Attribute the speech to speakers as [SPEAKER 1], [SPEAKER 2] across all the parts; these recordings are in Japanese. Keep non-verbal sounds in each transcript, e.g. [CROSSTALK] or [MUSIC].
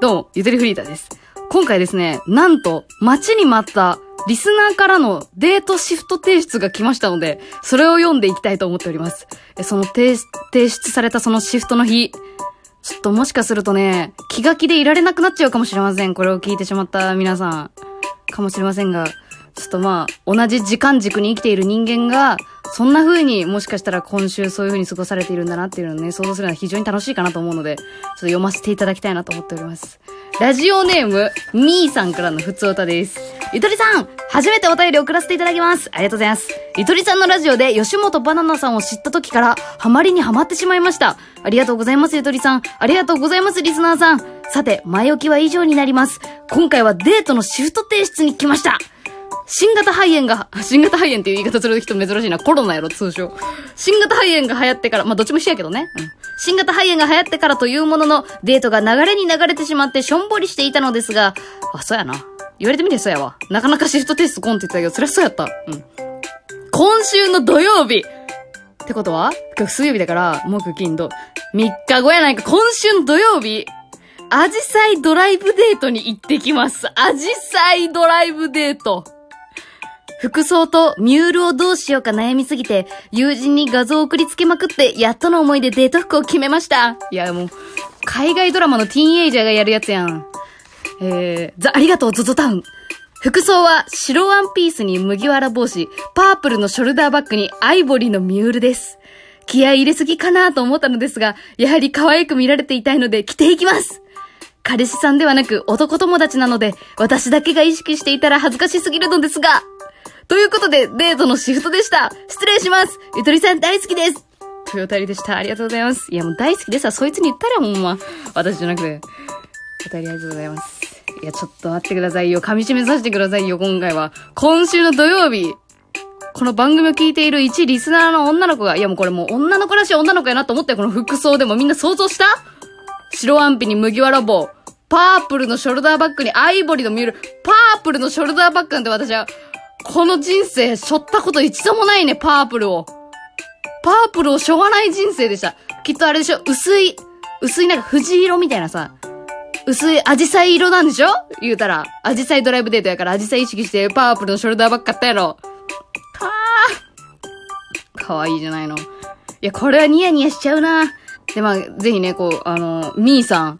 [SPEAKER 1] どう？も、ゆとりフリーターです。今回ですね、なんと、待ちに待ったリスナーからのデートシフト提出が来ましたので、それを読んでいきたいと思っております。その提提出されたそのシフトの日、ちょっともしかするとね、気が気でいられなくなっちゃうかもしれません。これを聞いてしまった皆さん。かもしれませんが、ちょっとまあ、同じ時間軸に生きている人間が、そんな風にもしかしたら今週そういう風に過ごされているんだなっていうのをね、想像するのは非常に楽しいかなと思うので、ちょっと読ませていただきたいなと思っております。ラジオネーム、みーさんからのふつおたです。ゆとりさん、初めてお便り送らせていただきます。ありがとうございます。ゆとりさんのラジオで吉本バナナさんを知った時から、ハマりにハマってしまいました。ありがとうございます、ゆとりさん。ありがとうございます、リスナーさん。さて、前置きは以上になります。今回はデートのシフト提出に来ました。新型肺炎が、新型肺炎っていう言い方する人珍しいな。コロナやろ、通称。新型肺炎が流行ってから、まあ、どっちも一緒やけどね。うん。新型肺炎が流行ってからというものの、デートが流れに流れてしまってしょんぼりしていたのですが、あ、そうやな。言われてみてそうやわ。なかなかシフトテストコンって言ってたけど、そりゃそうやった。うん。今週の土曜日ってことは今日水曜日だから、木、金、土。3日後やないか、今週の土曜日アジサイドライブデートに行ってきます。アジサイドライブデート。服装とミュールをどうしようか悩みすぎて、友人に画像を送りつけまくって、やっとの思いでデート服を決めました。いや、もう、海外ドラマのティーンエイジャーがやるやつやん。えー、ザ、ありがとう、ゾゾタウン。服装は白ワンピースに麦わら帽子、パープルのショルダーバッグにアイボリーのミュールです。気合い入れすぎかなと思ったのですが、やはり可愛く見られていたいので着ていきます彼氏さんではなく男友達なので、私だけが意識していたら恥ずかしすぎるのですが。ということで、デートのシフトでした。失礼します。ゆとりさん大好きです。というお便りでした。ありがとうございます。いや、もう大好きですわ。そいつに言ったらほんま。私じゃなくて。お便りありがとうございます。いや、ちょっと待ってくださいよ。噛み締めさせてくださいよ、今回は。今週の土曜日、この番組を聞いている一リスナーの女の子が、いやもうこれもう女の子らしい女の子やなと思って、この服装でもみんな想像した？白ワンピに麦わら帽、パープルのショルダーバッグにアイボリーのミュール、パープルのショルダーバッグなんて私は、この人生背負ったこと一度もないね、パープルを。パープルを背負わない人生でした。きっとあれでしょ？薄い、薄いなんか藤色みたいなさ、薄いアジサイ色なんでしょ？言うたら。アジサイドライブデートやからアジサイ意識してパープルのショルダーバッグ買ったやろ。かー。かわいいじゃないの。いや、これはニヤニヤしちゃうな。で、まあ、ぜひね、こう、あの、ミーさん、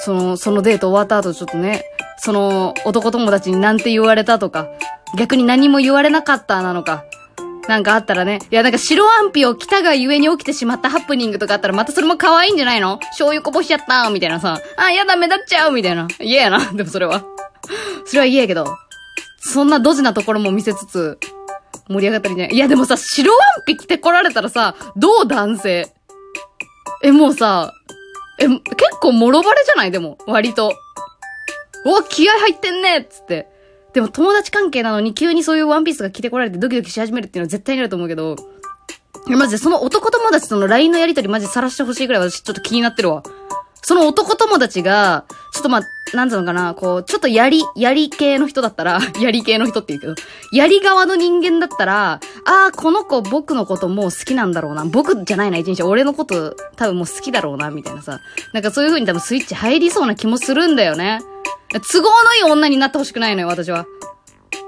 [SPEAKER 1] その、そのデート終わった後ちょっとね、その男友達になんて言われたとか、逆に何も言われなかったなのか、なんかあったらね、いやなんか白アンピを着たがゆえに起きてしまったハプニングとかあったらまたそれも可愛いんじゃないの？醤油こぼしちゃったみたいなさ、あ、やだ目立っちゃうみたいな。嫌やな、でもそれは。それは嫌やけど、そんなドジなところも見せつつ、盛り上がったりね。いやでもさ、白ワンピ着てこられたらさ、どう男性？え、もうさ、え、結構もろバレじゃない？でも、割と。うわ、気合入ってんねっつって。でも友達関係なのに急にそういうワンピースが着てこられてドキドキし始めるっていうのは絶対にあると思うけど、いやマジでその男友達との LINE のやりとりマジ晒してほしいぐらい私ちょっと気になってるわ。その男友達が、ちょっとまあ、なんつうのかな、こう、ちょっとやり、やり系の人だったら、[LAUGHS] やり系の人って言うけど、やり側の人間だったら、ああ、この子僕のこともう好きなんだろうな。僕じゃないな、一日。俺のこと多分もう好きだろうな、みたいなさ。なんかそういう風に多分スイッチ入りそうな気もするんだよね。都合のいい女になってほしくないのよ、私は。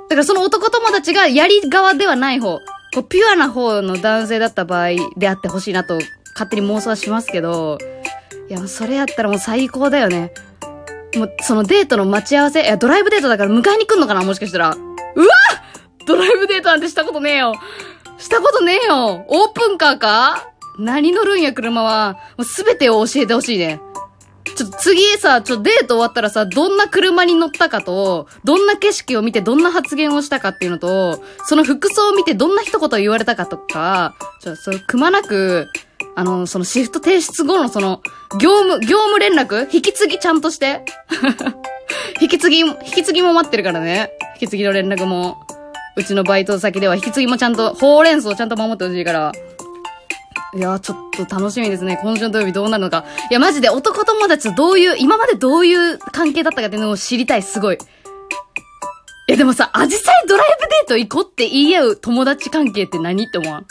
[SPEAKER 1] だからその男友達がやり側ではない方、こう、ピュアな方の男性だった場合であってほしいなと、勝手に妄想はしますけど、いや、それやったらもう最高だよね。もう、そのデートの待ち合わせ、いや、ドライブデートだから迎えに来んのかなもしかしたら。うわドライブデートなんてしたことねえよ。したことねえよ。オープンカーか？何乗るんや、車は。もうすべてを教えてほしいね。ちょっと次さ、ちょっとデート終わったらさ、どんな車に乗ったかと、どんな景色を見てどんな発言をしたかっていうのと、その服装を見てどんな一言を言われたかとか、ちょっとそれくまなく、あの、そのシフト提出後のその、業務、業務連絡引き継ぎちゃんとして。[LAUGHS] 引き継ぎ、引き継ぎも待ってるからね。引き継ぎの連絡も。うちのバイト先では引き継ぎもちゃんと、ほうれん草ちゃんと守ってほしいから。いや、ちょっと楽しみですね。今週の土曜日どうなるのか。いや、マジで男友達とどういう、今までどういう関係だったかっていうのを知りたい、すごい。いや、でもさ、アジサイドライブデート行こうって言い合う友達関係って何って思わん？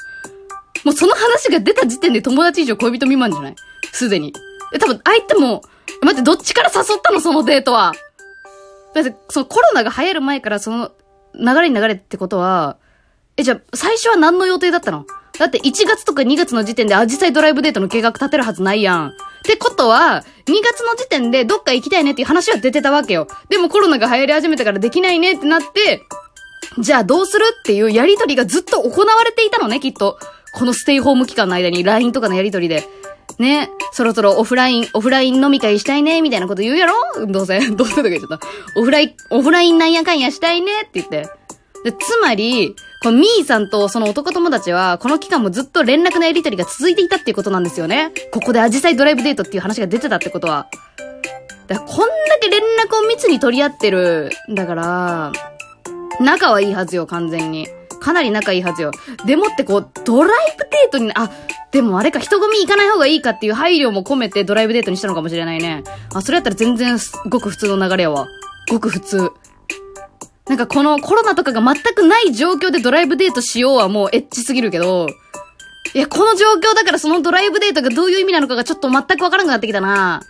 [SPEAKER 1] もうその話が出た時点で友達以上恋人未満じゃない？すでに。で、多分相手も、待って、どっちから誘ったの？そのデートは。だって、そのコロナが流行る前からその流れに流れってことは、え、じゃあ、最初は何の予定だったの？だって1月とか2月の時点でアジサイドライブデートの計画立てるはずないやん。ってことは、2月の時点でどっか行きたいねっていう話は出てたわけよ。でもコロナが流行り始めたからできないねってなって、じゃあどうするっていうやりとりがずっと行われていたのね、きっと。このステイホーム期間の間に LINE とかのやりとりで。ね、そろそろオフライン、オフライン飲み会したいね、みたいなこと言うやろ？どうせ、[LAUGHS] どうせとか言っちゃった。オフライン、オフラインなんやかんやしたいねって言って。で、つまり、このミーさんとその男友達は、この期間もずっと連絡のやり取りが続いていたっていうことなんですよね。ここでアジサイドライブデートっていう話が出てたってことは。だからこんだけ連絡を密に取り合ってる。だから、仲はいいはずよ、完全に。かなり仲いいはずよ。でもってこう、ドライブデートに、あ、でもあれか、人混み行かない方がいいかっていう配慮も込めてドライブデートにしたのかもしれないね。あ、それやったら全然ごく普通の流れやわ。ごく普通。なんかこのコロナとかが全くない状況でドライブデートしようはもうエッチすぎるけど、いや、この状況だからそのドライブデートがどういう意味なのかがちょっと全くわからなくなってきたな。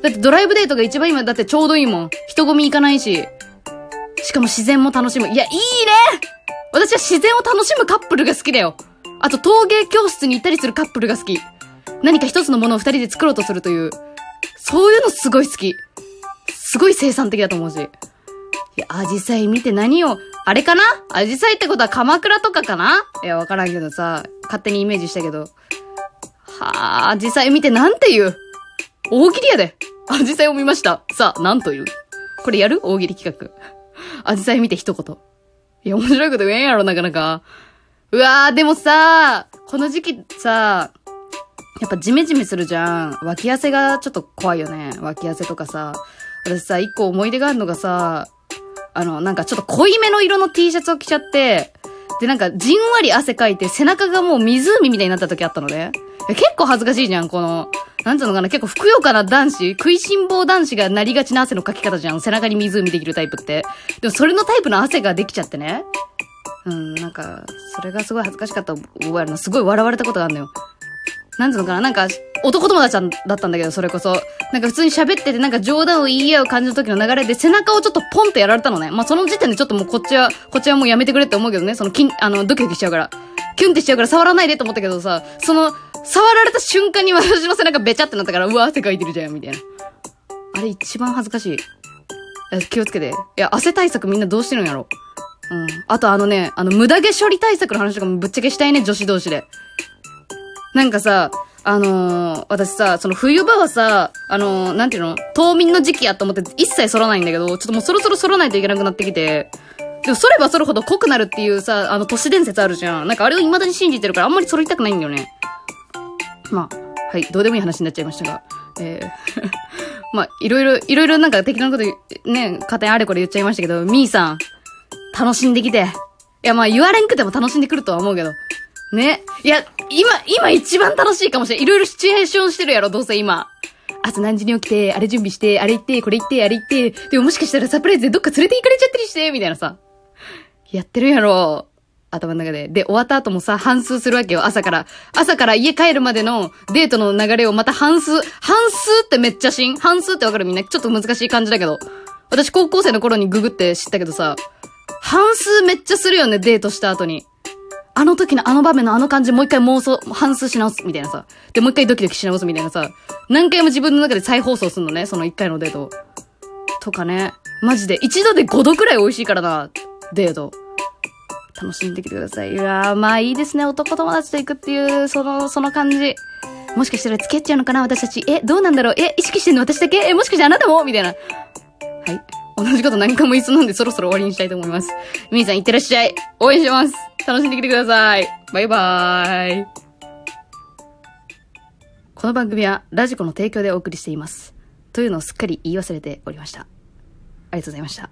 [SPEAKER 1] だってドライブデートが一番今だってちょうどいいもん。人混み行かないし。しかも自然も楽しむ。いや、いいね私は自然を楽しむカップルが好きだよ。あと陶芸教室に行ったりするカップルが好き。何か一つのものを二人で作ろうとするという。そういうのすごい好き。すごい生産的だと思うし。いや、アジサイ見て何を、あれかな？アジサイってことは鎌倉とかかな？いや、わからんけどさ、勝手にイメージしたけど。はあ、アジサイ見てなんて言う？大喜利やで。アジサイを見ました。さあ、なんと言う？これやる？大喜利企画。アジサイ見て一言。いや、面白いこと言えんやろ、なかなか。うわー、でもさ、この時期さ、やっぱジメジメするじゃん。脇汗がちょっと怖いよね。脇汗とかさ。私さ、一個思い出があるのがさ、あの、なんかちょっと濃いめの色の T シャツを着ちゃって、で、なんかじんわり汗かいて背中がもう湖みたいになった時あったのね。結構恥ずかしいじゃん、この、なんつうのかな、結構ふくよかな男子、食いしん坊男子がなりがちな汗のかき方じゃん。背中に湖できるタイプって。でもそれのタイプの汗ができちゃってね。うん、なんか、それがすごい恥ずかしかった覚えるの。すごい笑われたことがあるのよ。なんつうのかななんか、男友達だったんだけど、それこそ。なんか普通に喋ってて、なんか冗談を言い合う感じの時の流れで、背中をちょっとポンってやられたのね。まあ、その時点でちょっともうこっちは、こっちはもうやめてくれって思うけどね。その、きん、あの、ドキドキしちゃうから。キュンってしちゃうから触らないでと思ったけどさ、その、触られた瞬間に私の背中べちゃってなったから、うわ、汗かいてるじゃん、みたいな。あれ一番恥ずかしい。気をつけて。いや、汗対策みんなどうしてるんやろうん。あとあのね、あの、無駄毛処理対策の話とかもぶっちゃけしたいね、女子同士で。なんかさ、あのー、私さ、その冬場はさ、あのー、なんていうの冬眠の時期やと思って一切剃らないんだけど、ちょっともうそろそろ剃らないといけなくなってきて、でも剃れば剃るほど濃くなるっていうさ、あの都市伝説あるじゃん。なんかあれを未だに信じてるからあんまり剃りたくないんだよね。まあ、はい、どうでもいい話になっちゃいましたが。えー [LAUGHS] まあ、いろいろ、いろいろなんか適当なことね、家庭あれこれ言っちゃいましたけど、みーさん、楽しんできて。いや、まあ言われんくても楽しんでくるとは思うけど。ね。いや、今、今一番楽しいかもしれん。いろいろシチュエーションしてるやろ、どうせ今。朝何時に起きて、あれ準備して、あれ行って、これ行って、あれ行って、でももしかしたらサプライズでどっか連れて行かれちゃったりして、みたいなさ。やってるやろ。頭の中で。で、終わった後もさ、反数するわけよ、朝から。朝から家帰るまでのデートの流れをまた半数、半数ってめっちゃしん？半数ってわかるみんな？ちょっと難しい感じだけど。私高校生の頃にググって知ったけどさ、半数めっちゃするよね、デートした後に。あの時のあの場面のあの感じもう一回妄想、反数し直すみたいなさ。で、もう一回ドキドキし直すみたいなさ。何回も自分の中で再放送すんのね、その一回のデート。とかね。マジで。一度で5度くらい美味しいからな、デート。楽しんできてください。いやー、まあいいですね。男友達と行くっていう、その、その感じ。もしかしたら付き合っちゃうのかな私たち。え、どうなんだろうえ、意識してんの私だけ？え、もしかしてあなたも？みたいな。はい。同じこと何回も言いそうなんでそろそろ終わりにしたいと思います。みーさんいってらっしゃい。応援します。楽しんできてください。バイバーイ。この番組はラジコの提供でお送りしています。というのをすっかり言い忘れておりました。ありがとうございました。